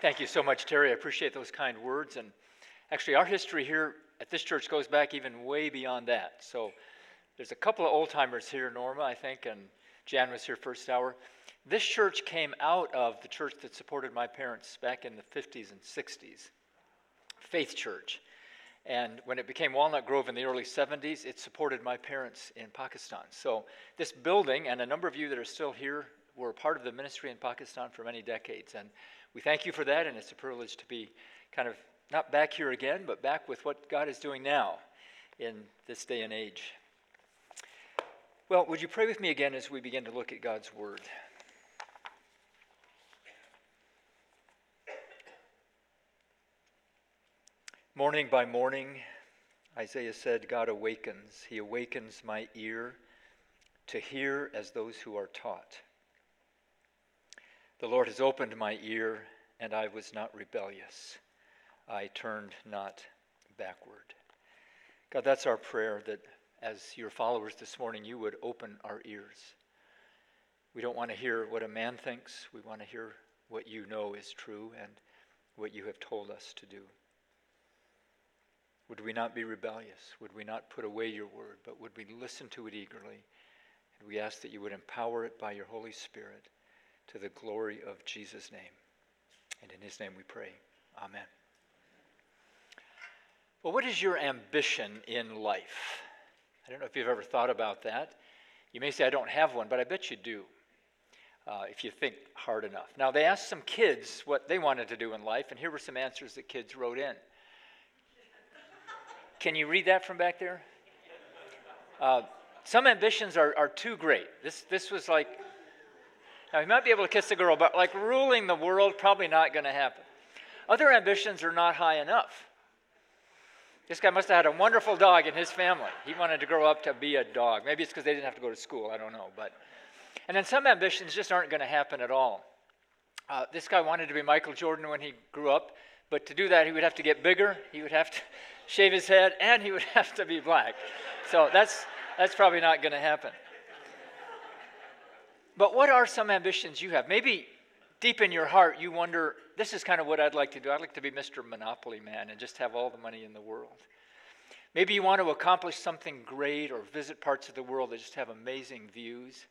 Thank you so much, Terry. I appreciate those kind words. And actually, our history here at this church goes back even way beyond that. So there's a couple of old timers here, Norma, I think, and Jan was here first hour. This church came out of the church that supported my parents back in the 50s and 60s, Faith Church. And when it became Walnut Grove in the early 70s, it supported my parents in Pakistan. So this building, and a number of you that are still here, were part of the ministry in Pakistan for many decades. And we thank you for that, and it's a privilege to be kind of not back here again, but back with what God is doing now in this day and age. Well, would you pray with me again as we begin to look at God's Word? Morning by morning, Isaiah said, God awakens. He awakens my ear to hear as those who are taught. The Lord has opened my ear, and I was not rebellious. I turned not backward. God, that's our prayer that as your followers this morning, you would open our ears. We don't want to hear what a man thinks. We want to hear what you know is true and what you have told us to do. Would we not be rebellious? Would we not put away your word, but would we listen to it eagerly? And we ask that you would empower it by your Holy Spirit to the glory of Jesus' name. And in his name we pray. Amen. Well, what is your ambition in life? I don't know if you've ever thought about that. You may say, I don't have one, but I bet you do uh, if you think hard enough. Now, they asked some kids what they wanted to do in life, and here were some answers that kids wrote in. Can you read that from back there? Uh, some ambitions are, are too great. This, this was like now, he might be able to kiss a girl, but like ruling the world, probably not going to happen. Other ambitions are not high enough. This guy must have had a wonderful dog in his family. He wanted to grow up to be a dog. Maybe it's because they didn't have to go to school. I don't know. But, and then some ambitions just aren't going to happen at all. Uh, this guy wanted to be Michael Jordan when he grew up, but to do that, he would have to get bigger. He would have to shave his head, and he would have to be black. So that's that's probably not going to happen. But what are some ambitions you have? Maybe deep in your heart you wonder, this is kind of what I'd like to do. I'd like to be Mr. Monopoly Man and just have all the money in the world. Maybe you want to accomplish something great or visit parts of the world that just have amazing views.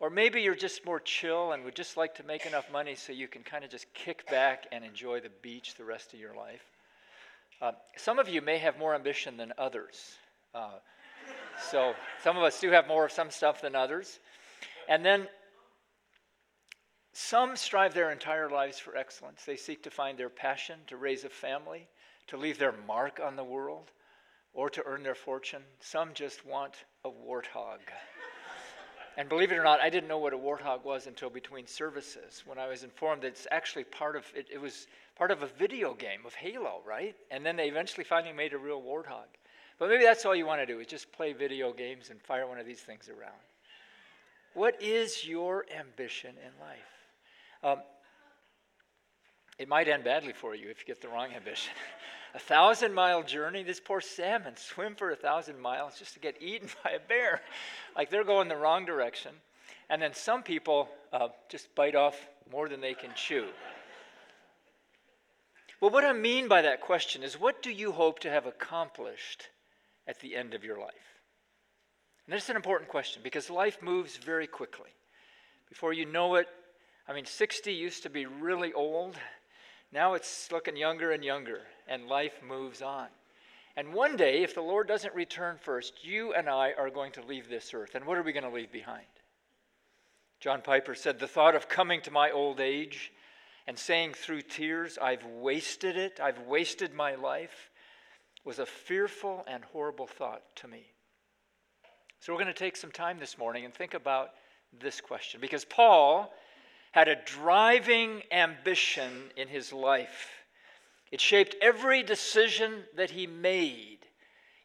Or maybe you're just more chill and would just like to make enough money so you can kind of just kick back and enjoy the beach the rest of your life. Uh, some of you may have more ambition than others. Uh, so some of us do have more of some stuff than others. And then some strive their entire lives for excellence. They seek to find their passion, to raise a family, to leave their mark on the world, or to earn their fortune. Some just want a warthog. and believe it or not, I didn't know what a warthog was until between services when I was informed that it's actually part of it, it was part of a video game of Halo, right? And then they eventually finally made a real warthog. But maybe that's all you want to do is just play video games and fire one of these things around. What is your ambition in life? Um, it might end badly for you if you get the wrong ambition. a thousand mile journey, this poor salmon swim for a thousand miles just to get eaten by a bear. like they're going the wrong direction. And then some people uh, just bite off more than they can chew. well, what I mean by that question is what do you hope to have accomplished at the end of your life? And this is an important question because life moves very quickly. Before you know it, I mean, 60 used to be really old. Now it's looking younger and younger, and life moves on. And one day, if the Lord doesn't return first, you and I are going to leave this earth. And what are we going to leave behind? John Piper said, The thought of coming to my old age and saying through tears, I've wasted it, I've wasted my life, was a fearful and horrible thought to me. So we're going to take some time this morning and think about this question. Because Paul had a driving ambition in his life. It shaped every decision that he made,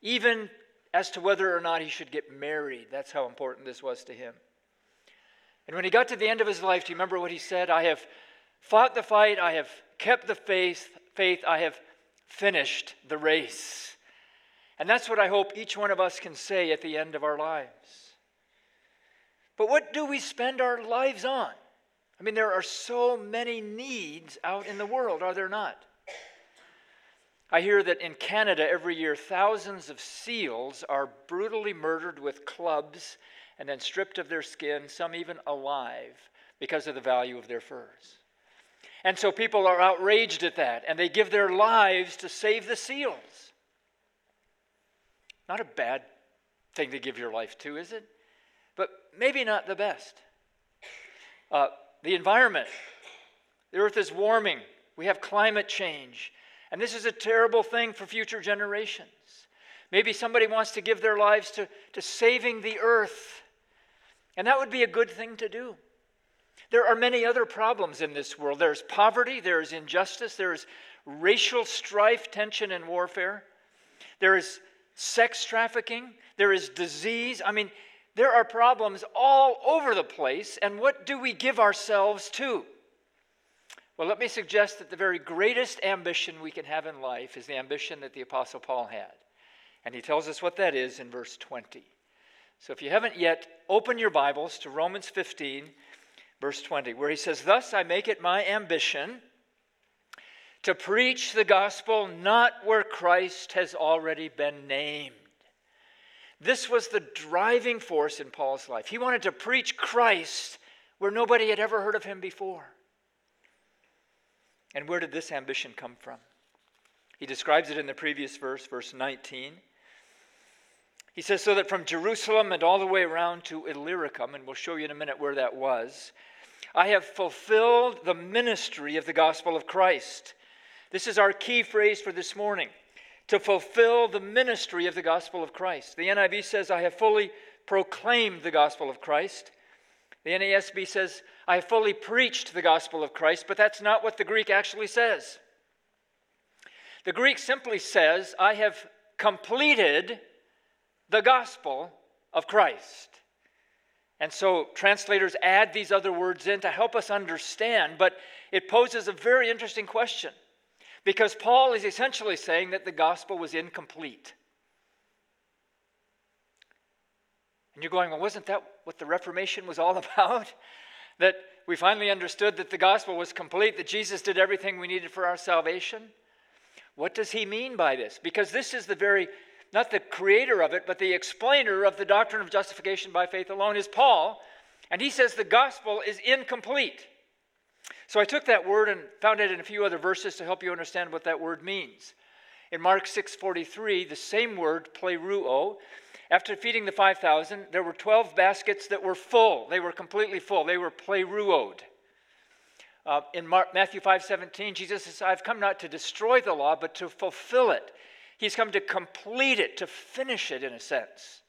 even as to whether or not he should get married. That's how important this was to him. And when he got to the end of his life, do you remember what he said? I have fought the fight, I have kept the faith, faith, I have finished the race. And that's what I hope each one of us can say at the end of our lives. But what do we spend our lives on? I mean, there are so many needs out in the world, are there not? I hear that in Canada every year, thousands of seals are brutally murdered with clubs and then stripped of their skin, some even alive, because of the value of their furs. And so people are outraged at that, and they give their lives to save the seals. Not a bad thing to give your life to, is it? But maybe not the best. Uh, the environment. The earth is warming. We have climate change. And this is a terrible thing for future generations. Maybe somebody wants to give their lives to, to saving the earth. And that would be a good thing to do. There are many other problems in this world. There's poverty, there is injustice, there is racial strife, tension, and warfare. There is sex trafficking, there is disease. I mean, there are problems all over the place. And what do we give ourselves to? Well, let me suggest that the very greatest ambition we can have in life is the ambition that the Apostle Paul had. And he tells us what that is in verse 20. So if you haven't yet, open your Bibles to Romans 15 verse 20, where he says, Thus I make it my ambition to preach the gospel not where Christ has already been named. This was the driving force in Paul's life. He wanted to preach Christ where nobody had ever heard of him before. And where did this ambition come from? He describes it in the previous verse, verse 19. He says, So that from Jerusalem and all the way around to Illyricum, and we'll show you in a minute where that was, I have fulfilled the ministry of the gospel of Christ. This is our key phrase for this morning to fulfill the ministry of the gospel of Christ. The NIV says, I have fully proclaimed the gospel of Christ. The NASB says, I have fully preached the gospel of Christ, but that's not what the Greek actually says. The Greek simply says, I have completed the gospel of Christ. And so translators add these other words in to help us understand, but it poses a very interesting question because Paul is essentially saying that the gospel was incomplete. And you're going, well, wasn't that what the Reformation was all about? that we finally understood that the gospel was complete, that Jesus did everything we needed for our salvation? What does he mean by this? Because this is the very not the creator of it, but the explainer of the doctrine of justification by faith alone is Paul. And he says the gospel is incomplete. So I took that word and found it in a few other verses to help you understand what that word means. In Mark 6:43, the same word, pleroo, after feeding the 5,000, there were 12 baskets that were full. They were completely full. They were plerooed. Uh, in Mark, Matthew 5:17, Jesus says, "I've come not to destroy the law, but to fulfill it." He's come to complete it, to finish it in a sense.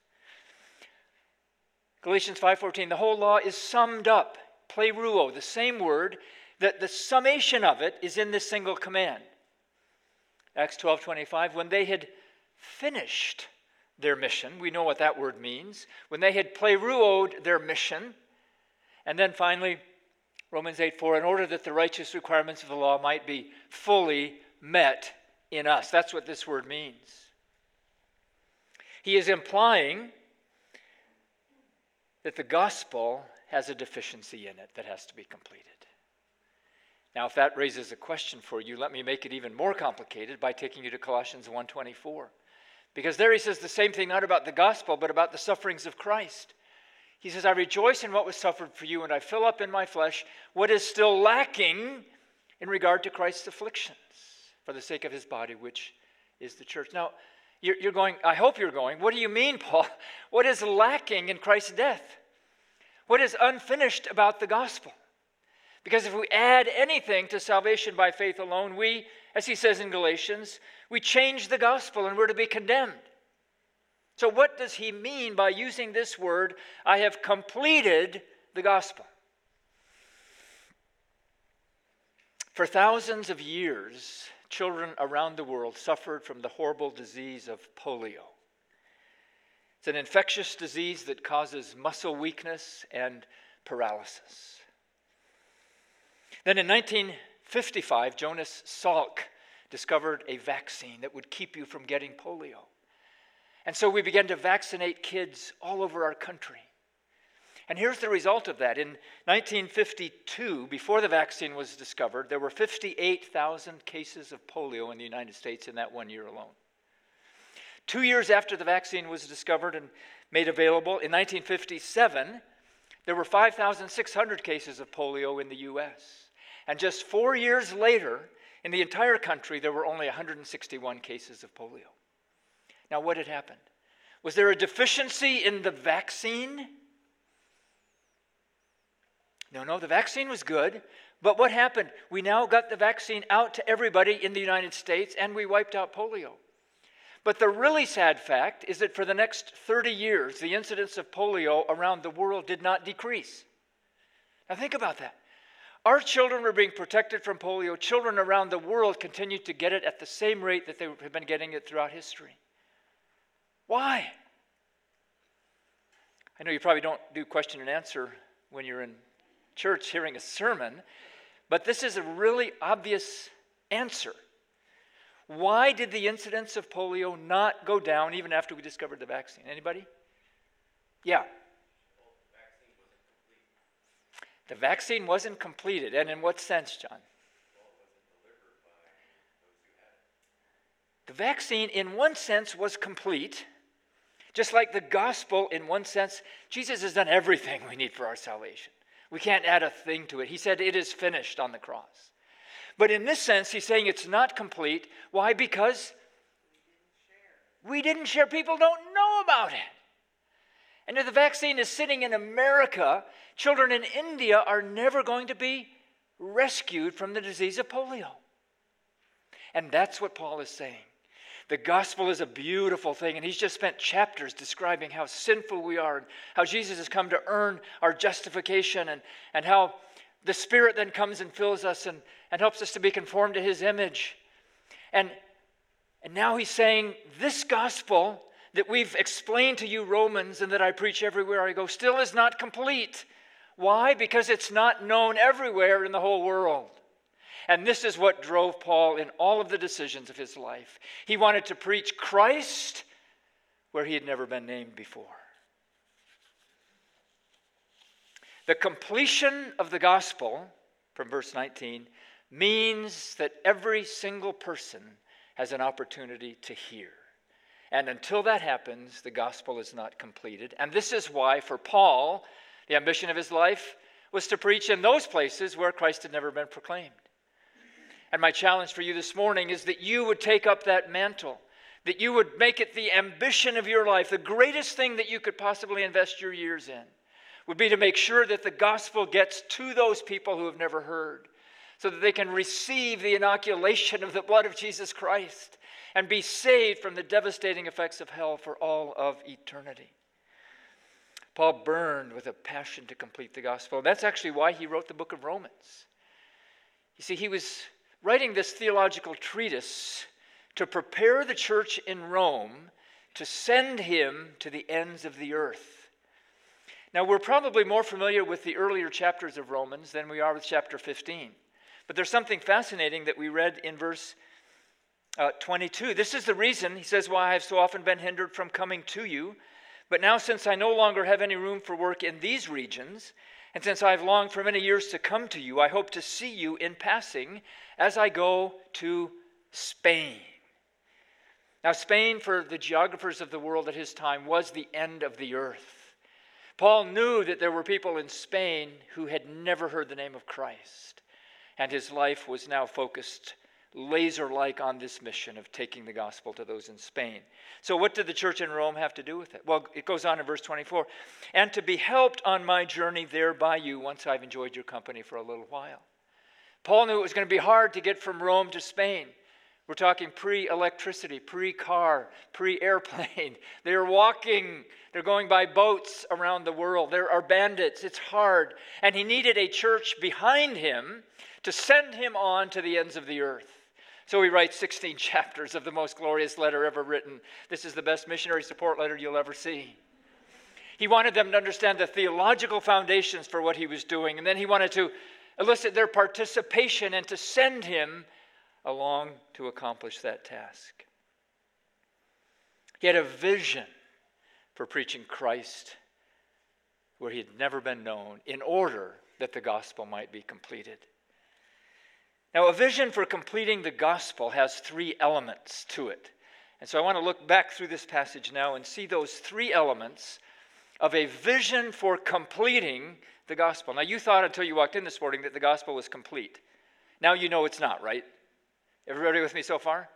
Galatians 5:14 the whole law is summed up, pleroo, the same word that the summation of it is in this single command. Acts 12:25 when they had finished their mission, we know what that word means. When they had plerooed their mission, and then finally Romans 8 4, in order that the righteous requirements of the law might be fully met in us. That's what this word means. He is implying that the gospel has a deficiency in it that has to be completed. Now, if that raises a question for you, let me make it even more complicated by taking you to Colossians 1:24. Because there he says the same thing not about the gospel, but about the sufferings of Christ. He says, I rejoice in what was suffered for you, and I fill up in my flesh what is still lacking in regard to Christ's afflictions for the sake of his body, which is the church. Now, you're, you're going, I hope you're going, what do you mean, Paul? What is lacking in Christ's death? What is unfinished about the gospel? Because if we add anything to salvation by faith alone, we, as he says in Galatians, we change the gospel and we're to be condemned. So, what does he mean by using this word, I have completed the gospel? For thousands of years, children around the world suffered from the horrible disease of polio. It's an infectious disease that causes muscle weakness and paralysis. Then in 1955, Jonas Salk discovered a vaccine that would keep you from getting polio. And so we began to vaccinate kids all over our country. And here's the result of that. In 1952, before the vaccine was discovered, there were 58,000 cases of polio in the United States in that one year alone. Two years after the vaccine was discovered and made available, in 1957, there were 5,600 cases of polio in the U.S. And just four years later, in the entire country, there were only 161 cases of polio. Now, what had happened? Was there a deficiency in the vaccine? No, no, the vaccine was good. But what happened? We now got the vaccine out to everybody in the United States and we wiped out polio. But the really sad fact is that for the next 30 years, the incidence of polio around the world did not decrease. Now, think about that. Our children were being protected from polio. Children around the world continued to get it at the same rate that they have been getting it throughout history. Why? I know you probably don't do question and answer when you're in church hearing a sermon, but this is a really obvious answer. Why did the incidence of polio not go down even after we discovered the vaccine? Anybody? Yeah. the vaccine wasn't completed. And in what sense, John? The vaccine, in one sense, was complete. Just like the gospel, in one sense, Jesus has done everything we need for our salvation. We can't add a thing to it. He said, It is finished on the cross. But in this sense, he's saying it's not complete. Why? Because we didn't share. People don't know about it. And if the vaccine is sitting in America, children in India are never going to be rescued from the disease of polio. And that's what Paul is saying. The gospel is a beautiful thing, and he's just spent chapters describing how sinful we are and how Jesus has come to earn our justification and, and how the Spirit then comes and fills us and, and helps us to be conformed to his image. And, and now he's saying this gospel that we've explained to you, Romans, and that I preach everywhere I go, still is not complete. Why? Because it's not known everywhere in the whole world. And this is what drove Paul in all of the decisions of his life. He wanted to preach Christ where he had never been named before. The completion of the gospel, from verse 19, means that every single person has an opportunity to hear. And until that happens, the gospel is not completed. And this is why, for Paul, the ambition of his life was to preach in those places where Christ had never been proclaimed. And my challenge for you this morning is that you would take up that mantle, that you would make it the ambition of your life, the greatest thing that you could possibly invest your years in, would be to make sure that the gospel gets to those people who have never heard, so that they can receive the inoculation of the blood of Jesus Christ and be saved from the devastating effects of hell for all of eternity. Paul burned with a passion to complete the gospel. That's actually why he wrote the book of Romans. You see, he was writing this theological treatise to prepare the church in Rome to send him to the ends of the earth. Now, we're probably more familiar with the earlier chapters of Romans than we are with chapter 15. But there's something fascinating that we read in verse uh, 22. This is the reason, he says, why I have so often been hindered from coming to you. But now, since I no longer have any room for work in these regions, and since I have longed for many years to come to you, I hope to see you in passing as I go to Spain. Now, Spain, for the geographers of the world at his time, was the end of the earth. Paul knew that there were people in Spain who had never heard the name of Christ, and his life was now focused laser like on this mission of taking the gospel to those in Spain. So, what did the church in Rome have to do with it? Well, it goes on in verse 24 and to be helped on my journey there by you once I've enjoyed your company for a little while. Paul knew it was going to be hard to get from Rome to Spain. We're talking pre electricity, pre car, pre airplane. They're walking, they're going by boats around the world. There are bandits. It's hard. And he needed a church behind him to send him on to the ends of the earth. So he writes 16 chapters of the most glorious letter ever written. This is the best missionary support letter you'll ever see. He wanted them to understand the theological foundations for what he was doing, and then he wanted to elicit their participation and to send him along to accomplish that task. He had a vision for preaching Christ where he had never been known in order that the gospel might be completed. Now, a vision for completing the gospel has three elements to it. And so I want to look back through this passage now and see those three elements of a vision for completing the gospel. Now, you thought until you walked in this morning that the gospel was complete. Now you know it's not, right? Everybody with me so far?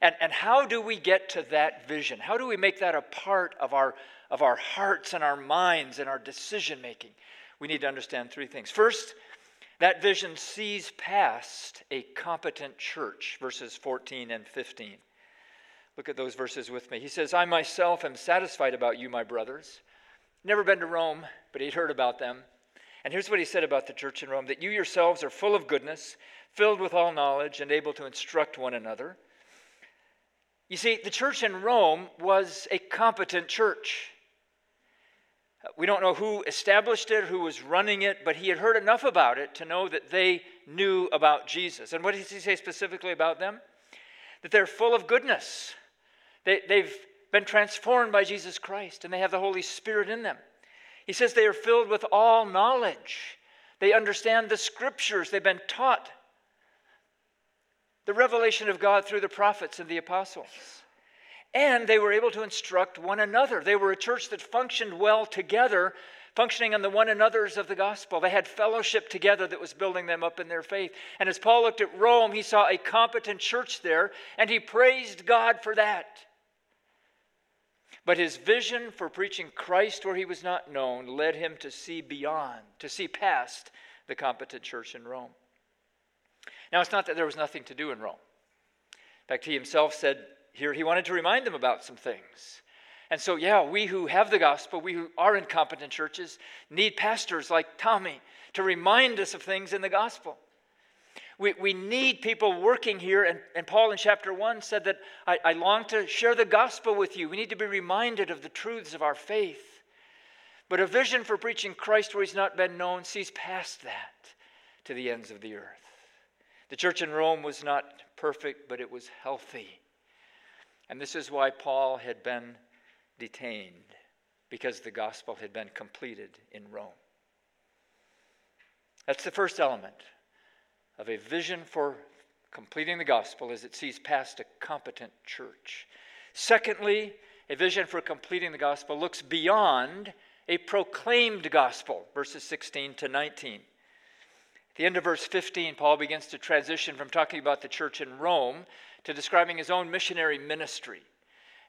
And, and how do we get to that vision? How do we make that a part of our, of our hearts and our minds and our decision making? We need to understand three things. First, that vision sees past a competent church, verses 14 and 15. Look at those verses with me. He says, I myself am satisfied about you, my brothers. Never been to Rome, but he'd heard about them. And here's what he said about the church in Rome that you yourselves are full of goodness, filled with all knowledge, and able to instruct one another. You see, the church in Rome was a competent church. We don't know who established it, who was running it, but he had heard enough about it to know that they knew about Jesus. And what does he say specifically about them? That they're full of goodness. They, they've been transformed by Jesus Christ, and they have the Holy Spirit in them. He says they are filled with all knowledge. They understand the scriptures, they've been taught the revelation of God through the prophets and the apostles. And they were able to instruct one another. They were a church that functioned well together, functioning on the one another's of the gospel. They had fellowship together that was building them up in their faith. And as Paul looked at Rome, he saw a competent church there, and he praised God for that. But his vision for preaching Christ where he was not known led him to see beyond, to see past the competent church in Rome. Now, it's not that there was nothing to do in Rome. In fact, he himself said here he wanted to remind them about some things. And so, yeah, we who have the gospel, we who are in competent churches, need pastors like Tommy to remind us of things in the gospel. We, we need people working here. And, and Paul in chapter 1 said that I, I long to share the gospel with you. We need to be reminded of the truths of our faith. But a vision for preaching Christ where he's not been known sees past that to the ends of the earth. The church in Rome was not perfect, but it was healthy. And this is why Paul had been detained, because the gospel had been completed in Rome. That's the first element of a vision for completing the gospel as it sees past a competent church. Secondly, a vision for completing the gospel looks beyond a proclaimed gospel, verses 16 to 19. At the end of verse 15, Paul begins to transition from talking about the church in Rome to describing his own missionary ministry.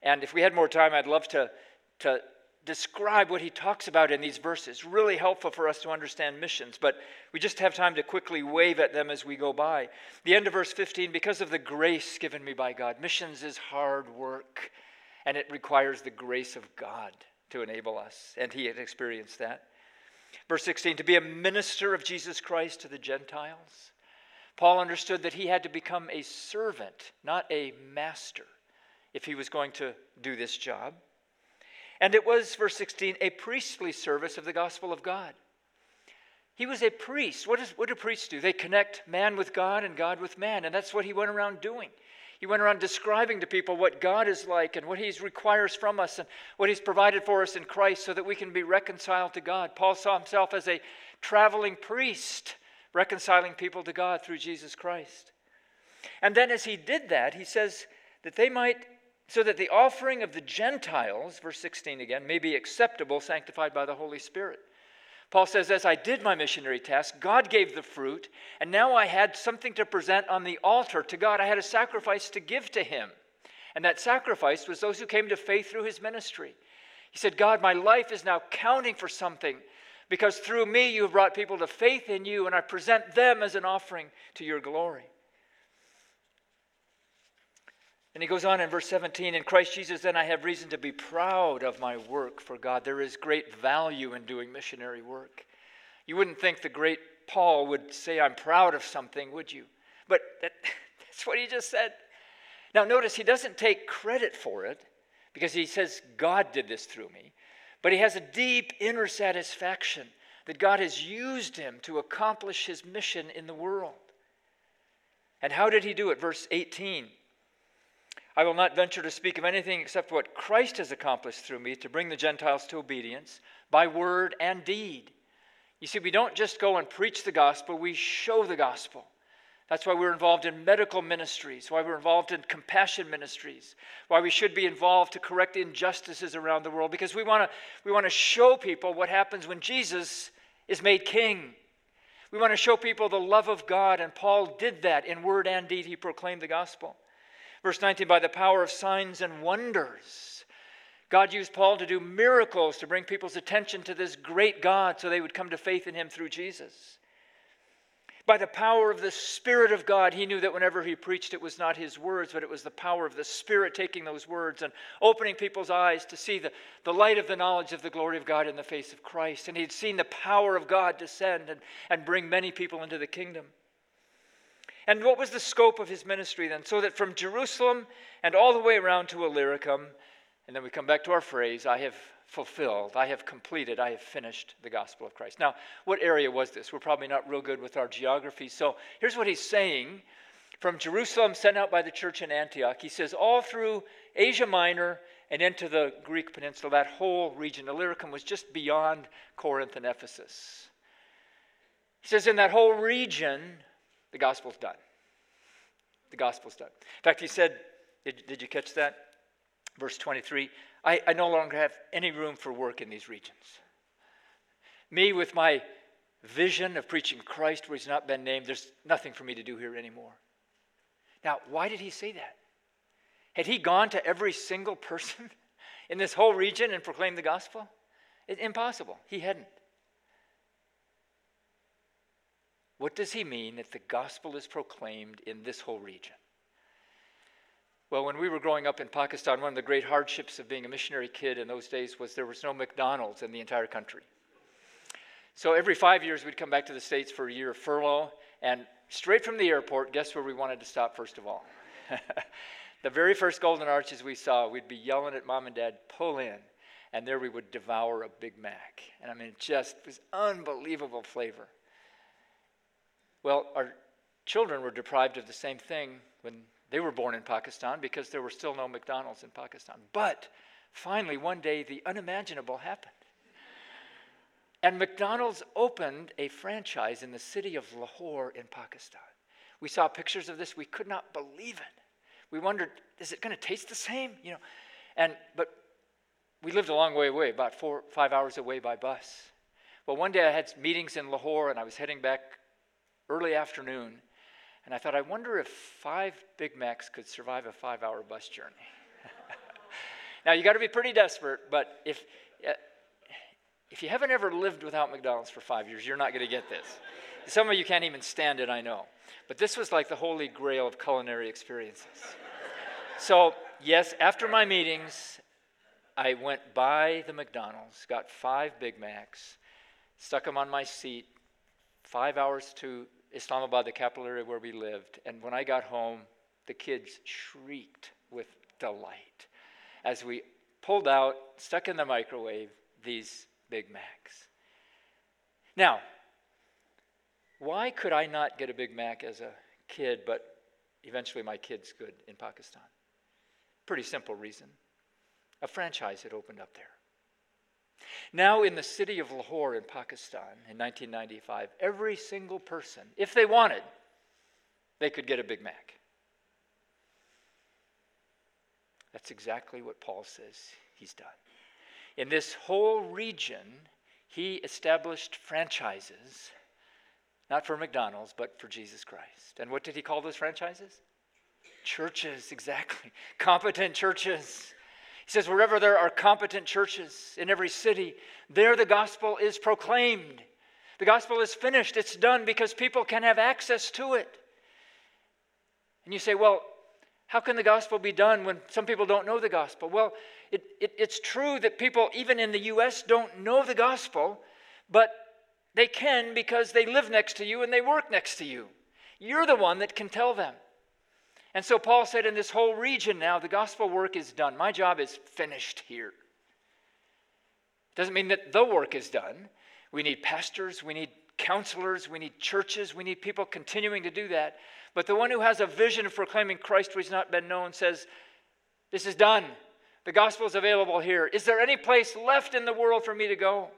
And if we had more time, I'd love to, to describe what he talks about in these verses. Really helpful for us to understand missions, but we just have time to quickly wave at them as we go by. The end of verse 15 because of the grace given me by God, missions is hard work, and it requires the grace of God to enable us, and he had experienced that. Verse 16 to be a minister of Jesus Christ to the Gentiles. Paul understood that he had to become a servant, not a master, if he was going to do this job. And it was, verse 16, a priestly service of the gospel of God. He was a priest. What, is, what do priests do? They connect man with God and God with man. And that's what he went around doing. He went around describing to people what God is like and what he requires from us and what he's provided for us in Christ so that we can be reconciled to God. Paul saw himself as a traveling priest, reconciling people to God through Jesus Christ. And then as he did that, he says that they might so that the offering of the Gentiles, verse 16 again, may be acceptable, sanctified by the Holy Spirit. Paul says, As I did my missionary task, God gave the fruit, and now I had something to present on the altar to God. I had a sacrifice to give to Him. And that sacrifice was those who came to faith through His ministry. He said, God, my life is now counting for something because through me you have brought people to faith in you, and I present them as an offering to your glory. And he goes on in verse 17 In Christ Jesus, then I have reason to be proud of my work for God. There is great value in doing missionary work. You wouldn't think the great Paul would say, I'm proud of something, would you? But that, that's what he just said. Now, notice he doesn't take credit for it because he says, God did this through me. But he has a deep inner satisfaction that God has used him to accomplish his mission in the world. And how did he do it? Verse 18 I will not venture to speak of anything except what Christ has accomplished through me to bring the Gentiles to obedience by word and deed. You see, we don't just go and preach the gospel, we show the gospel. That's why we're involved in medical ministries, why we're involved in compassion ministries, why we should be involved to correct injustices around the world, because we want to we want to show people what happens when Jesus is made king. We want to show people the love of God, and Paul did that in word and deed. He proclaimed the gospel. Verse 19, by the power of signs and wonders. God used Paul to do miracles to bring people's attention to this great God so they would come to faith in him through Jesus. By the power of the Spirit of God, he knew that whenever he preached, it was not his words, but it was the power of the Spirit taking those words and opening people's eyes to see the, the light of the knowledge of the glory of God in the face of Christ. And he'd seen the power of God descend and, and bring many people into the kingdom. And what was the scope of his ministry then? So that from Jerusalem and all the way around to Illyricum, and then we come back to our phrase, I have fulfilled, I have completed, I have finished the gospel of Christ. Now, what area was this? We're probably not real good with our geography. So here's what he's saying from Jerusalem, sent out by the church in Antioch. He says, all through Asia Minor and into the Greek peninsula, that whole region, Illyricum was just beyond Corinth and Ephesus. He says, in that whole region, the gospel's done. The gospel's done. In fact, he said, did, did you catch that? Verse 23 I, I no longer have any room for work in these regions. Me, with my vision of preaching Christ where he's not been named, there's nothing for me to do here anymore. Now, why did he say that? Had he gone to every single person in this whole region and proclaimed the gospel? It's impossible. He hadn't. What does he mean that the gospel is proclaimed in this whole region? Well, when we were growing up in Pakistan, one of the great hardships of being a missionary kid in those days was there was no McDonald's in the entire country. So every five years, we'd come back to the States for a year of furlough, and straight from the airport, guess where we wanted to stop first of all? the very first Golden Arches we saw, we'd be yelling at mom and dad, pull in, and there we would devour a Big Mac. And I mean, it just was unbelievable flavor. Well, our children were deprived of the same thing when they were born in Pakistan because there were still no McDonald's in Pakistan. But finally, one day, the unimaginable happened. And McDonald's opened a franchise in the city of Lahore in Pakistan. We saw pictures of this. We could not believe it. We wondered, is it going to taste the same? You know, and but we lived a long way away, about four, five hours away by bus. Well, one day I had meetings in Lahore, and I was heading back early afternoon, and I thought, I wonder if five Big Macs could survive a five hour bus journey. now, you got to be pretty desperate, but if, uh, if you haven't ever lived without McDonald's for five years, you're not going to get this. Some of you can't even stand it, I know. But this was like the holy grail of culinary experiences. so, yes, after my meetings, I went by the McDonald's, got five Big Macs, stuck them on my seat, five hours to Islamabad, the capital area where we lived. And when I got home, the kids shrieked with delight as we pulled out, stuck in the microwave, these Big Macs. Now, why could I not get a Big Mac as a kid, but eventually my kids could in Pakistan? Pretty simple reason. A franchise had opened up there. Now, in the city of Lahore in Pakistan in 1995, every single person, if they wanted, they could get a Big Mac. That's exactly what Paul says he's done. In this whole region, he established franchises, not for McDonald's, but for Jesus Christ. And what did he call those franchises? Churches, exactly. Competent churches. He says, wherever there are competent churches in every city, there the gospel is proclaimed. The gospel is finished, it's done because people can have access to it. And you say, well, how can the gospel be done when some people don't know the gospel? Well, it, it, it's true that people, even in the U.S., don't know the gospel, but they can because they live next to you and they work next to you. You're the one that can tell them. And so Paul said, in this whole region now, the gospel work is done. My job is finished here. Doesn't mean that the work is done. We need pastors, we need counselors, we need churches, we need people continuing to do that. But the one who has a vision of proclaiming Christ who has not been known says, This is done. The gospel is available here. Is there any place left in the world for me to go?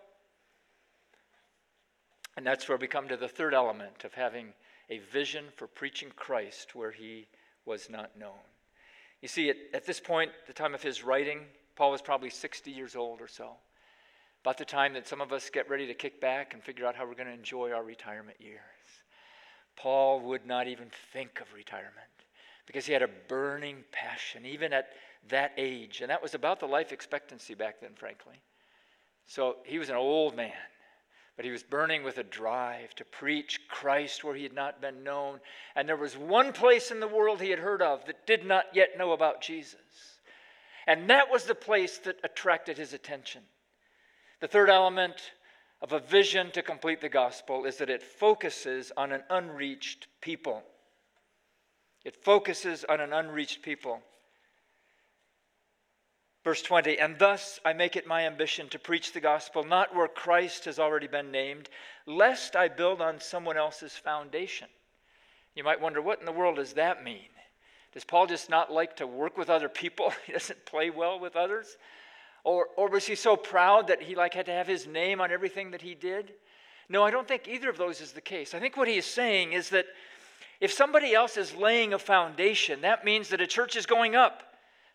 And that's where we come to the third element of having a vision for preaching Christ where he was not known. You see, at, at this point, the time of his writing, Paul was probably 60 years old or so. About the time that some of us get ready to kick back and figure out how we're going to enjoy our retirement years. Paul would not even think of retirement because he had a burning passion, even at that age. And that was about the life expectancy back then, frankly. So he was an old man but he was burning with a drive to preach Christ where he had not been known. And there was one place in the world he had heard of that did not yet know about Jesus. And that was the place that attracted his attention. The third element of a vision to complete the gospel is that it focuses on an unreached people. It focuses on an unreached people. Verse 20, and thus I make it my ambition to preach the gospel not where Christ has already been named, lest I build on someone else's foundation. You might wonder, what in the world does that mean? Does Paul just not like to work with other people? he doesn't play well with others? Or, or was he so proud that he like had to have his name on everything that he did? No, I don't think either of those is the case. I think what he is saying is that if somebody else is laying a foundation, that means that a church is going up.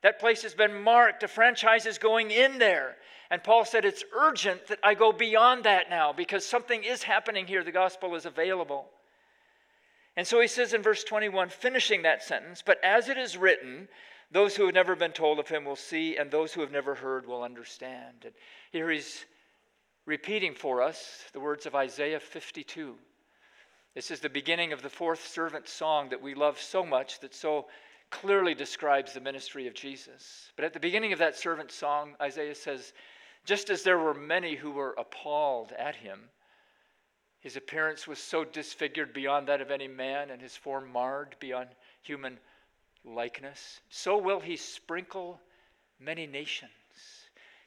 That place has been marked. A franchise is going in there. And Paul said, It's urgent that I go beyond that now because something is happening here. The gospel is available. And so he says in verse 21, finishing that sentence, But as it is written, those who have never been told of him will see, and those who have never heard will understand. And here he's repeating for us the words of Isaiah 52. This is the beginning of the fourth servant song that we love so much, that so clearly describes the ministry of Jesus. But at the beginning of that servant song, Isaiah says, Just as there were many who were appalled at him, his appearance was so disfigured beyond that of any man, and his form marred beyond human likeness, so will he sprinkle many nations.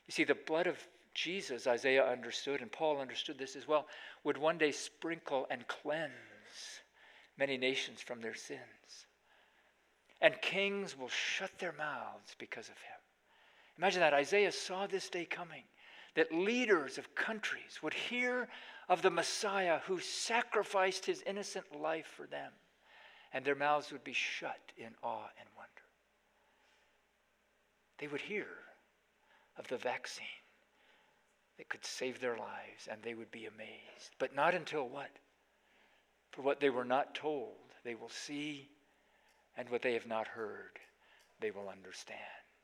You see, the blood of Jesus, Isaiah understood, and Paul understood this as well, would one day sprinkle and cleanse many nations from their sins and kings will shut their mouths because of him. Imagine that. Isaiah saw this day coming, that leaders of countries would hear of the Messiah who sacrificed his innocent life for them, and their mouths would be shut in awe and wonder. They would hear of the vaccine that could save their lives, and they would be amazed. But not until what? For what they were not told, they will see and what they have not heard, they will understand.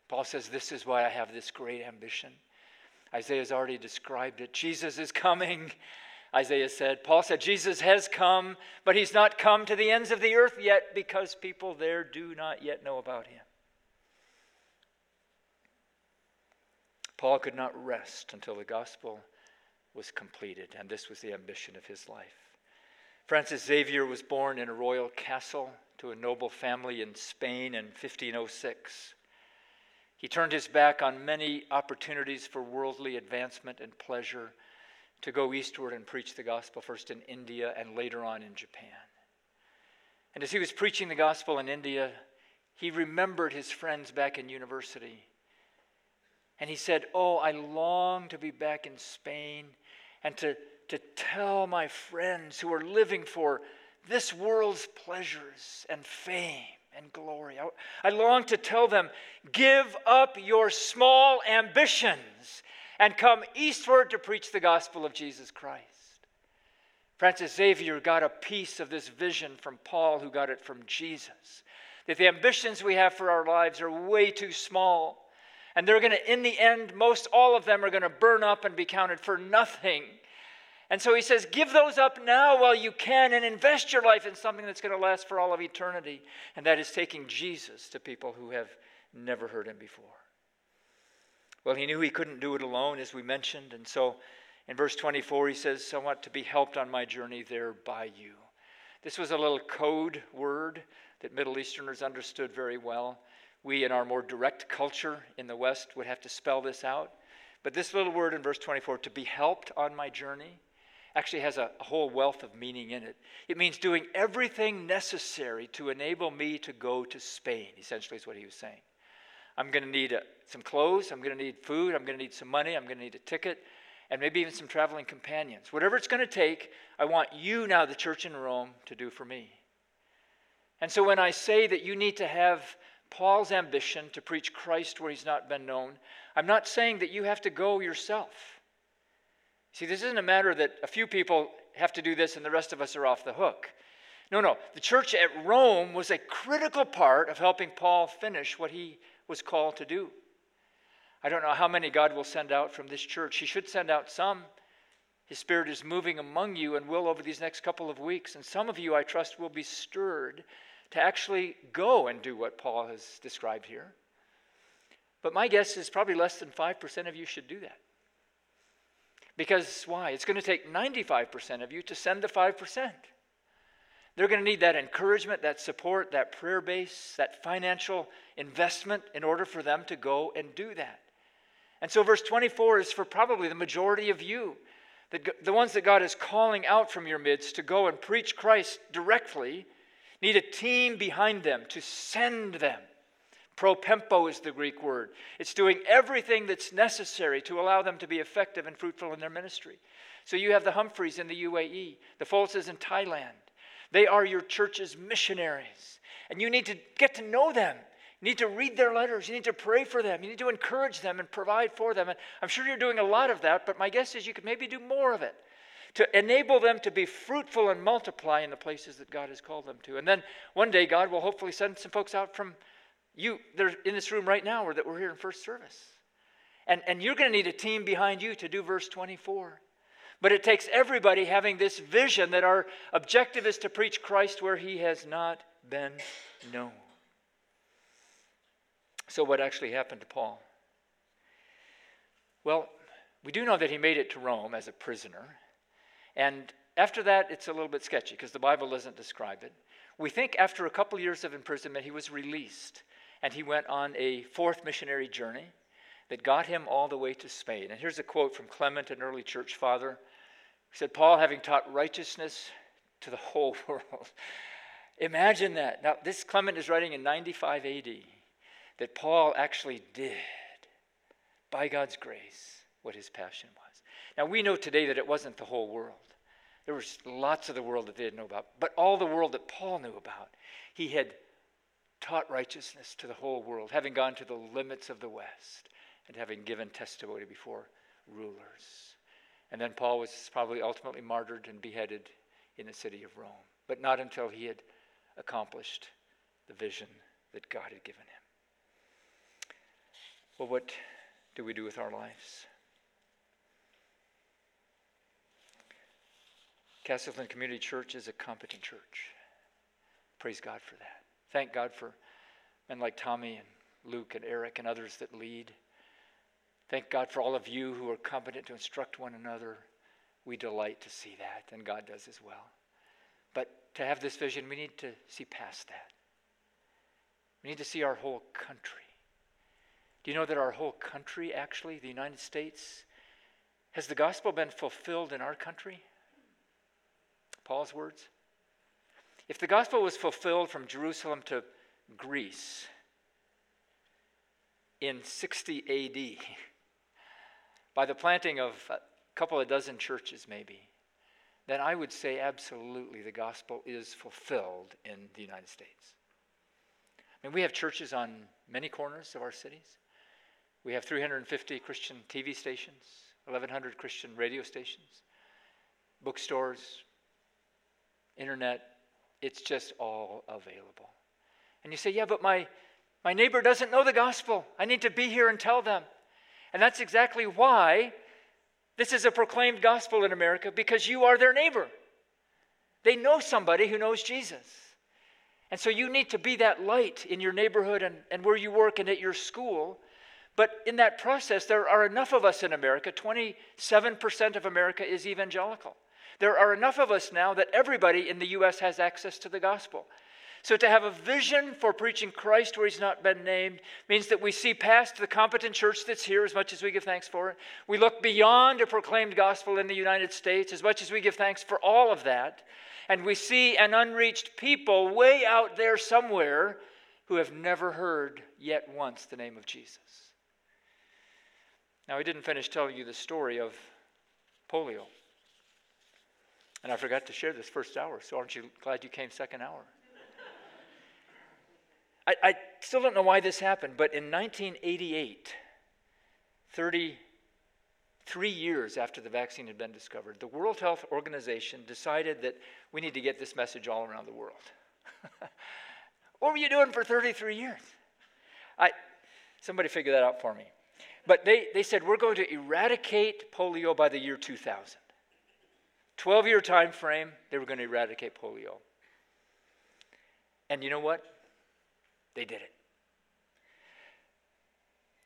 Paul says, This is why I have this great ambition. Isaiah has already described it. Jesus is coming, Isaiah said. Paul said, Jesus has come, but he's not come to the ends of the earth yet because people there do not yet know about him. Paul could not rest until the gospel was completed, and this was the ambition of his life. Francis Xavier was born in a royal castle to a noble family in Spain in 1506. He turned his back on many opportunities for worldly advancement and pleasure to go eastward and preach the gospel, first in India and later on in Japan. And as he was preaching the gospel in India, he remembered his friends back in university. And he said, Oh, I long to be back in Spain and to, to tell my friends who are living for this world's pleasures and fame and glory. I, I long to tell them give up your small ambitions and come eastward to preach the gospel of Jesus Christ. Francis Xavier got a piece of this vision from Paul, who got it from Jesus. That the ambitions we have for our lives are way too small. And they're going to, in the end, most all of them are going to burn up and be counted for nothing and so he says, give those up now while you can and invest your life in something that's going to last for all of eternity. And that is taking Jesus to people who have never heard him before. Well, he knew he couldn't do it alone, as we mentioned. And so in verse 24, he says, I want to be helped on my journey there by you. This was a little code word that Middle Easterners understood very well. We, in our more direct culture in the West, would have to spell this out. But this little word in verse 24, to be helped on my journey, actually has a, whole wealth of meaning in it. It means doing everything necessary to enable me to go to Spain, essentially, is what he was saying. I'm going to need a, some clothes. I'm going to need food. I'm going to need some money. I'm going to need a ticket and maybe even some traveling companions. Whatever it's going to take, I want you now, the church in Rome, to do for me. And so when I say that you need to have Paul's ambition to preach Christ where he's not been known, I'm not saying that you have to go yourself. See, this isn't a matter that a few people have to do this and the rest of us are off the hook. No, no. The church at Rome was a critical part of helping Paul finish what he was called to do. I don't know how many God will send out from this church. He should send out some. His Spirit is moving among you and will over these next couple of weeks. And some of you, I trust, will be stirred to actually go and do what Paul has described here. But my guess is probably less than 5% of you should do that. Because why? It's going to take 95% of you to send the 5%. They're going to need that encouragement, that support, that prayer base, that financial investment in order for them to go and do that. And so, verse 24 is for probably the majority of you, the, the ones that God is calling out from your midst to go and preach Christ directly, need a team behind them to send them. Propempo is the Greek word. It's doing everything that's necessary to allow them to be effective and fruitful in their ministry. So you have the Humphreys in the UAE, the Foltzes in Thailand. They are your church's missionaries. And you need to get to know them. You need to read their letters. You need to pray for them. You need to encourage them and provide for them. And I'm sure you're doing a lot of that, but my guess is you could maybe do more of it to enable them to be fruitful and multiply in the places that God has called them to. And then one day, God will hopefully send some folks out from you. They're in this room right now or that we're here in first service. And, and you're going to need a team behind you to do verse 24. But it takes everybody having this vision that our objective is to preach Christ where he has not been known. So, what actually happened to Paul? Well, we do know that he made it to Rome as a prisoner. And after that, it's a little bit sketchy because the Bible doesn't describe it. We think after a couple years of imprisonment, he was released and he went on a fourth missionary journey that got him all the way to Spain. And here's a quote from Clement, an early church father. He said, Paul, having taught righteousness to the whole world. Imagine that. Now, this Clement is writing in 95 AD that Paul actually did, by God's grace, what his passion was. Now, we know today that it wasn't the whole world. There was lots of the world that they didn't know about, but all the world that Paul knew about, he had taught righteousness to the whole world, having gone to the limits of the West and having given testimony before rulers. And then Paul was probably ultimately martyred and beheaded in the city of Rome, but not until he had accomplished the vision that God had given him. Well, what do we do with our lives? Castleton Community Church is a competent church. Praise God for that. Thank God for men like Tommy and Luke and Eric and others that lead. Thank God for all of you who are competent to instruct one another. We delight to see that, and God does as well. But to have this vision, we need to see past that. We need to see our whole country. Do you know that our whole country, actually, the United States, has the gospel been fulfilled in our country? Paul's words? If the gospel was fulfilled from Jerusalem to Greece in 60 AD, by the planting of a couple of dozen churches, maybe, then I would say absolutely the gospel is fulfilled in the United States. I mean, we have churches on many corners of our cities. We have 350 Christian TV stations, 1,100 Christian radio stations, bookstores, internet. It's just all available. And you say, yeah, but my, my neighbor doesn't know the gospel. I need to be here and tell them. And that's exactly why this is a proclaimed gospel in America, because you are their neighbor. They know somebody who knows Jesus. And so you need to be that light in your neighborhood and, and where you work and at your school but in that process, there are enough of us in America, 27% of America is evangelical. There are enough of us now that everybody in the U.S. has access to the gospel. So, to have a vision for preaching Christ where he's not been named means that we see past the competent church that's here as much as we give thanks for it. We look beyond a proclaimed gospel in the United States as much as we give thanks for all of that. And we see an unreached people way out there somewhere who have never heard yet once the name of Jesus. Now, I didn't finish telling you the story of polio. And I forgot to share this first hour, so aren't you glad you came second hour? I, I still don't know why this happened, but in 1988, 33 years after the vaccine had been discovered, the World Health Organization decided that we need to get this message all around the world. what were you doing for 33 years? I, somebody figure that out for me. But they, they said, we're going to eradicate polio by the year 2000. 12 year time frame, they were going to eradicate polio. And you know what? They did it.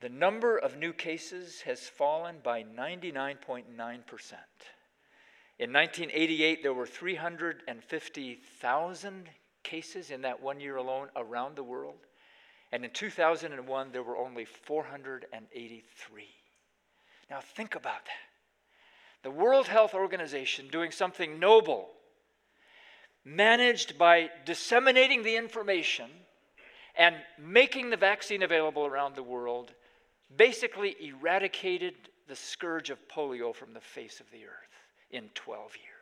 The number of new cases has fallen by 99.9%. In 1988, there were 350,000 cases in that one year alone around the world. And in 2001, there were only 483. Now, think about that. The World Health Organization doing something noble, managed by disseminating the information and making the vaccine available around the world, basically eradicated the scourge of polio from the face of the earth in 12 years.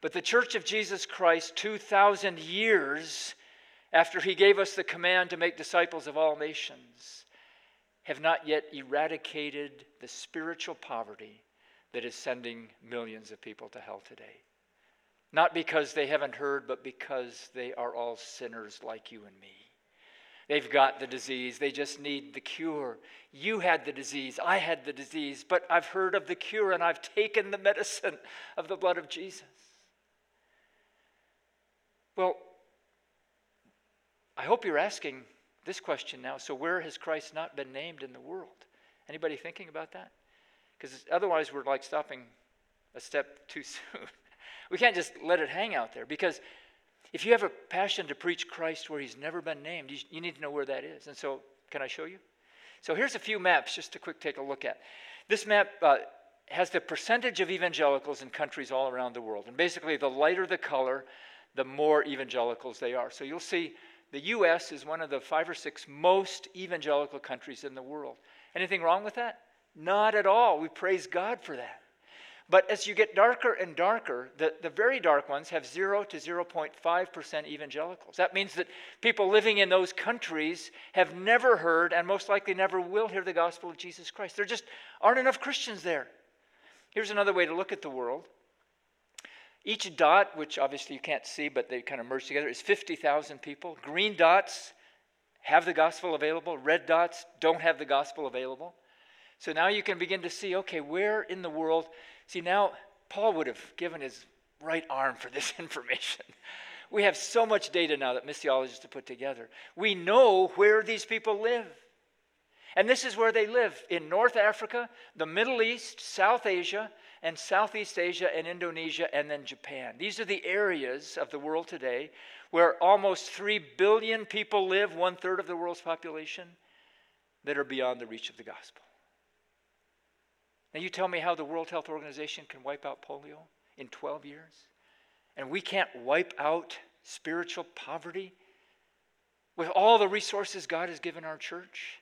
But the Church of Jesus Christ, 2,000 years after he gave us the command to make disciples of all nations, have not yet eradicated the spiritual poverty that is sending millions of people to hell today. Not because they haven't heard, but because they are all sinners like you and me. They've got the disease, they just need the cure. You had the disease, I had the disease, but I've heard of the cure and I've taken the medicine of the blood of Jesus. Well, I hope you're asking this question now. So where has Christ not been named in the world? Anybody thinking about that? Because otherwise we're like stopping a step too soon. we can't just let it hang out there because if you have a passion to preach Christ where he's never been named, you, you need to know where that is. And so, can I show you? So here's a few maps just to quick take a look at. This map uh, has the percentage of evangelicals in countries all around the world. And basically, the lighter the color, the more evangelicals they are. So you'll see the U.S. is one of the five or six most evangelical countries in the world. Anything wrong with that? Not at all. We praise God for that. But as you get darker and darker, the, the very dark ones have 0 to 0.5% evangelicals. That means that people living in those countries have never heard and most likely never will hear the gospel of Jesus Christ. There just aren't enough Christians there. Here's another way to look at the world each dot, which obviously you can't see, but they kind of merge together, is 50,000 people. Green dots have the gospel available, red dots don't have the gospel available. So now you can begin to see okay, where in the world? See, now Paul would have given his right arm for this information. We have so much data now that missiologists have put together. We know where these people live. And this is where they live in North Africa, the Middle East, South Asia, and Southeast Asia and Indonesia and then Japan. These are the areas of the world today where almost 3 billion people live, one third of the world's population, that are beyond the reach of the gospel. Now, you tell me how the World Health Organization can wipe out polio in 12 years? And we can't wipe out spiritual poverty with all the resources God has given our church?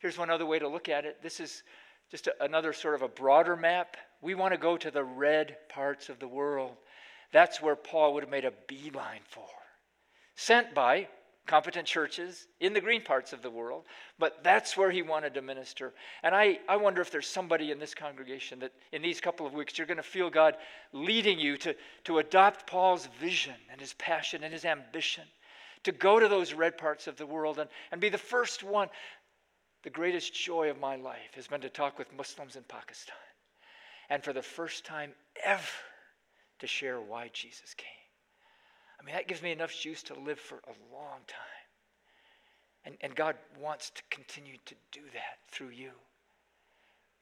Here's one other way to look at it. This is just a, another sort of a broader map. We want to go to the red parts of the world. That's where Paul would have made a beeline for. Sent by competent churches in the green parts of the world, but that's where he wanted to minister. And I, I wonder if there's somebody in this congregation that in these couple of weeks you're going to feel God leading you to, to adopt Paul's vision and his passion and his ambition to go to those red parts of the world and, and be the first one. The greatest joy of my life has been to talk with Muslims in Pakistan and for the first time ever to share why Jesus came. I mean, that gives me enough juice to live for a long time. And, and God wants to continue to do that through you.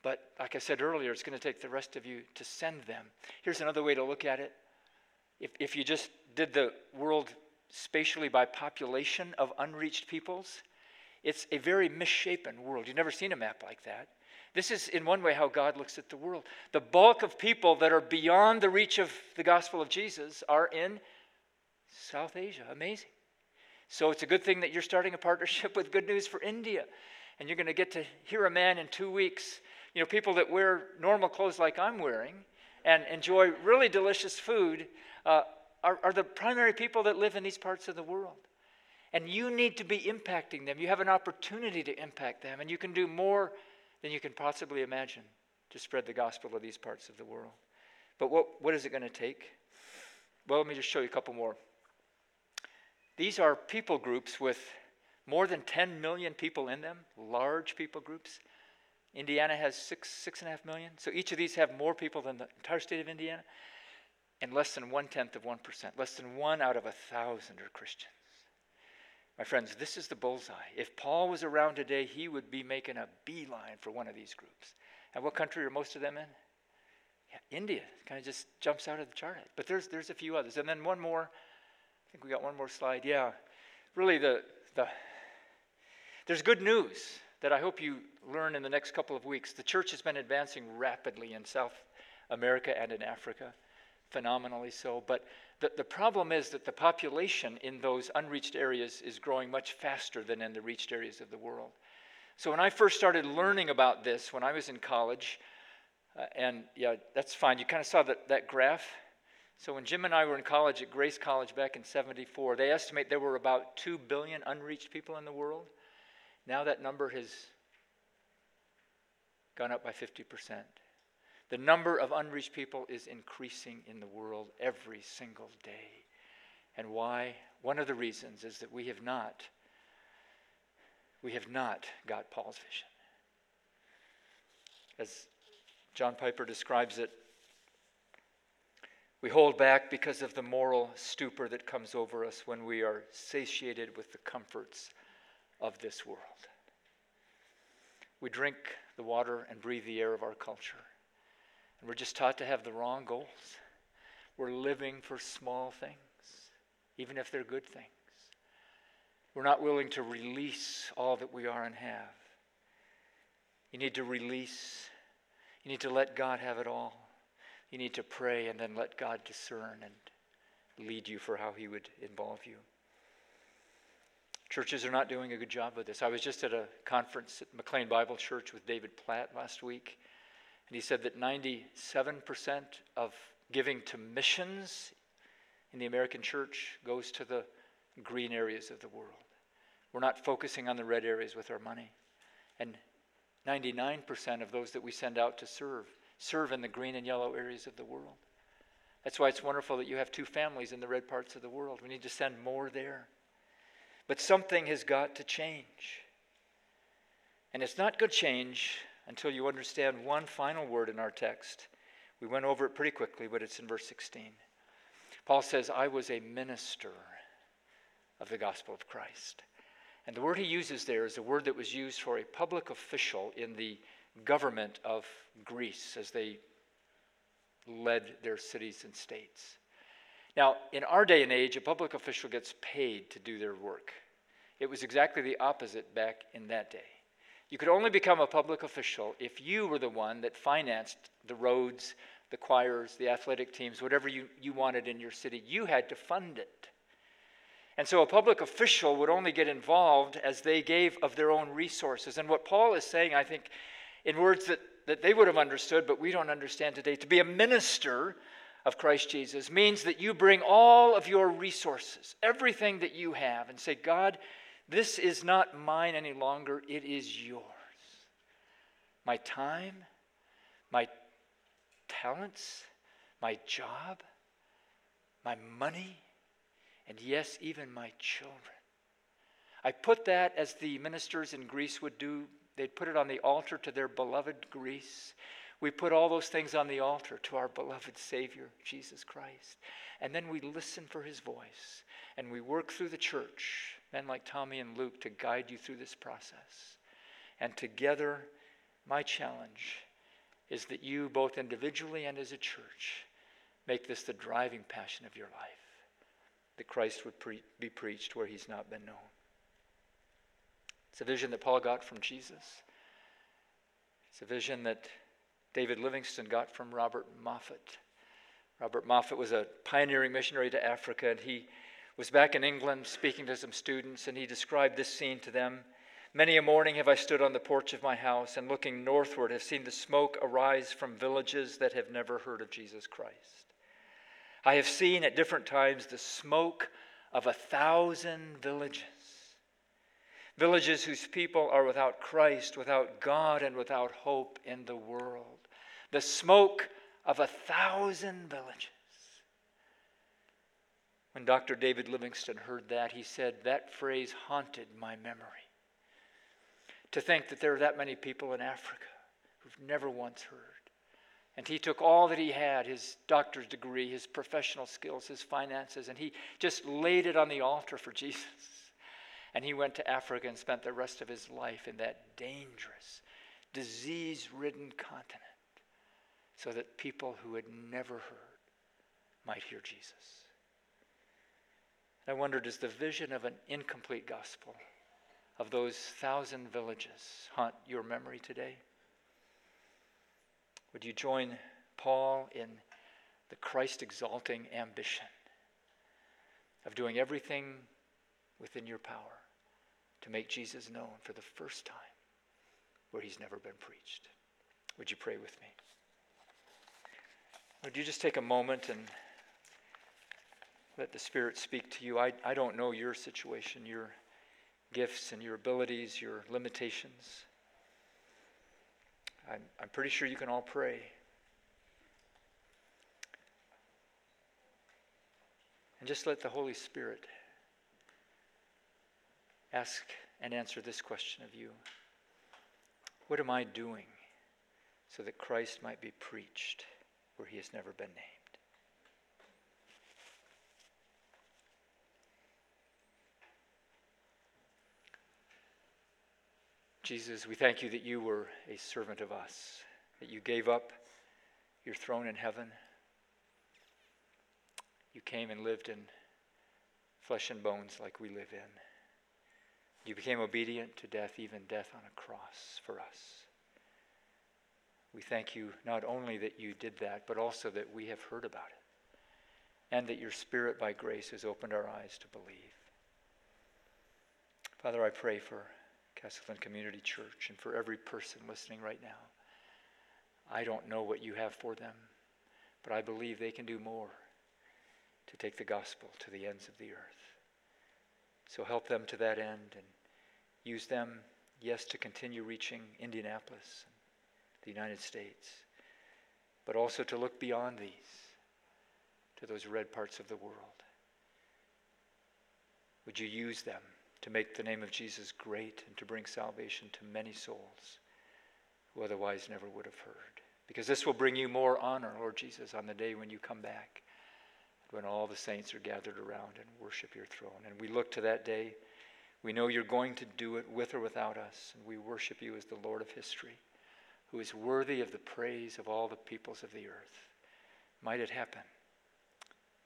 But like I said earlier, it's going to take the rest of you to send them. Here's another way to look at it. If, if you just did the world spatially by population of unreached peoples, it's a very misshapen world. You've never seen a map like that. This is, in one way, how God looks at the world. The bulk of people that are beyond the reach of the gospel of Jesus are in South Asia. Amazing. So it's a good thing that you're starting a partnership with Good News for India. And you're going to get to hear a man in two weeks. You know, people that wear normal clothes like I'm wearing and enjoy really delicious food uh, are, are the primary people that live in these parts of the world. And you need to be impacting them. You have an opportunity to impact them, and you can do more than you can possibly imagine to spread the gospel of these parts of the world. But what, what is it going to take? Well, let me just show you a couple more. These are people groups with more than 10 million people in them, large people groups. Indiana has six, six and a half million. So each of these have more people than the entire state of Indiana. And less than one tenth of 1%, less than one out of a thousand are Christians. My friends, this is the bullseye. If Paul was around today, he would be making a beeline for one of these groups. And what country are most of them in? Yeah, India kind of just jumps out of the chart. But there's, there's a few others. And then one more. I think we got one more slide. Yeah. Really, the, the, there's good news that I hope you learn in the next couple of weeks. The church has been advancing rapidly in South America and in Africa, phenomenally so. But the, the problem is that the population in those unreached areas is growing much faster than in the reached areas of the world. So when I first started learning about this, when I was in college, uh, and yeah, that's fine. You kind of saw that, that graph. So when Jim and I were in college at Grace College back in 74, they estimate there were about 2 billion unreached people in the world. Now that number has gone up by 50%. The number of unreached people is increasing in the world every single day. And why? One of the reasons is that we have not we have not got Paul's vision. As John Piper describes it, we hold back because of the moral stupor that comes over us when we are satiated with the comforts of this world. We drink the water and breathe the air of our culture. And we're just taught to have the wrong goals. We're living for small things, even if they're good things. We're not willing to release all that we are and have. You need to release, you need to let God have it all. You need to pray and then let God discern and lead you for how He would involve you. Churches are not doing a good job with this. I was just at a conference at McLean Bible Church with David Platt last week, and he said that 97% of giving to missions in the American church goes to the green areas of the world. We're not focusing on the red areas with our money. And 99% of those that we send out to serve serve in the green and yellow areas of the world. That's why it's wonderful that you have two families in the red parts of the world. We need to send more there. But something has got to change. And it's not going to change until you understand one final word in our text. We went over it pretty quickly, but it's in verse 16. Paul says, I was a minister of the gospel of Christ. And the word he uses there is a word that was used for a public official in the government of Greece as they led their cities and states. Now, in our day and age, a public official gets paid to do their work. It was exactly the opposite back in that day. You could only become a public official if you were the one that financed the roads, the choirs, the athletic teams, whatever you, you wanted in your city. You had to fund it. And so a public official would only get involved as they gave of their own resources. And what Paul is saying, I think, in words that, that they would have understood, but we don't understand today, to be a minister of Christ Jesus means that you bring all of your resources, everything that you have, and say, God, this is not mine any longer, it is yours. My time, my talents, my job, my money, and yes, even my children. I put that as the ministers in Greece would do. They'd put it on the altar to their beloved Greece. We put all those things on the altar to our beloved Savior, Jesus Christ. And then we listen for his voice. And we work through the church, men like Tommy and Luke, to guide you through this process. And together, my challenge is that you, both individually and as a church, make this the driving passion of your life that Christ would pre- be preached where he's not been known. It's a vision that Paul got from Jesus. It's a vision that David Livingstone got from Robert Moffat. Robert Moffat was a pioneering missionary to Africa, and he was back in England speaking to some students, and he described this scene to them. Many a morning have I stood on the porch of my house and looking northward have seen the smoke arise from villages that have never heard of Jesus Christ. I have seen at different times the smoke of a thousand villages. Villages whose people are without Christ, without God, and without hope in the world. The smoke of a thousand villages. When Dr. David Livingstone heard that, he said, That phrase haunted my memory. To think that there are that many people in Africa who've never once heard. And he took all that he had his doctor's degree, his professional skills, his finances, and he just laid it on the altar for Jesus. And he went to Africa and spent the rest of his life in that dangerous, disease ridden continent so that people who had never heard might hear Jesus. I wondered does the vision of an incomplete gospel of those thousand villages haunt your memory today? Would you join Paul in the Christ exalting ambition of doing everything within your power to make Jesus known for the first time where he's never been preached? Would you pray with me? Would you just take a moment and let the Spirit speak to you? I, I don't know your situation, your gifts and your abilities, your limitations. I'm, I'm pretty sure you can all pray. And just let the Holy Spirit ask and answer this question of you What am I doing so that Christ might be preached where he has never been named? Jesus, we thank you that you were a servant of us, that you gave up your throne in heaven. You came and lived in flesh and bones like we live in. You became obedient to death, even death on a cross for us. We thank you not only that you did that, but also that we have heard about it, and that your Spirit, by grace, has opened our eyes to believe. Father, I pray for Castleton Community Church, and for every person listening right now. I don't know what you have for them, but I believe they can do more to take the gospel to the ends of the earth. So help them to that end and use them, yes, to continue reaching Indianapolis, the United States, but also to look beyond these to those red parts of the world. Would you use them to make the name of Jesus great and to bring salvation to many souls who otherwise never would have heard. Because this will bring you more honor, Lord Jesus, on the day when you come back, when all the saints are gathered around and worship your throne. And we look to that day. We know you're going to do it with or without us, and we worship you as the Lord of history, who is worthy of the praise of all the peoples of the earth. Might it happen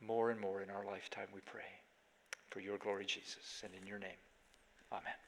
more and more in our lifetime, we pray. For your glory, Jesus, and in your name. Amen.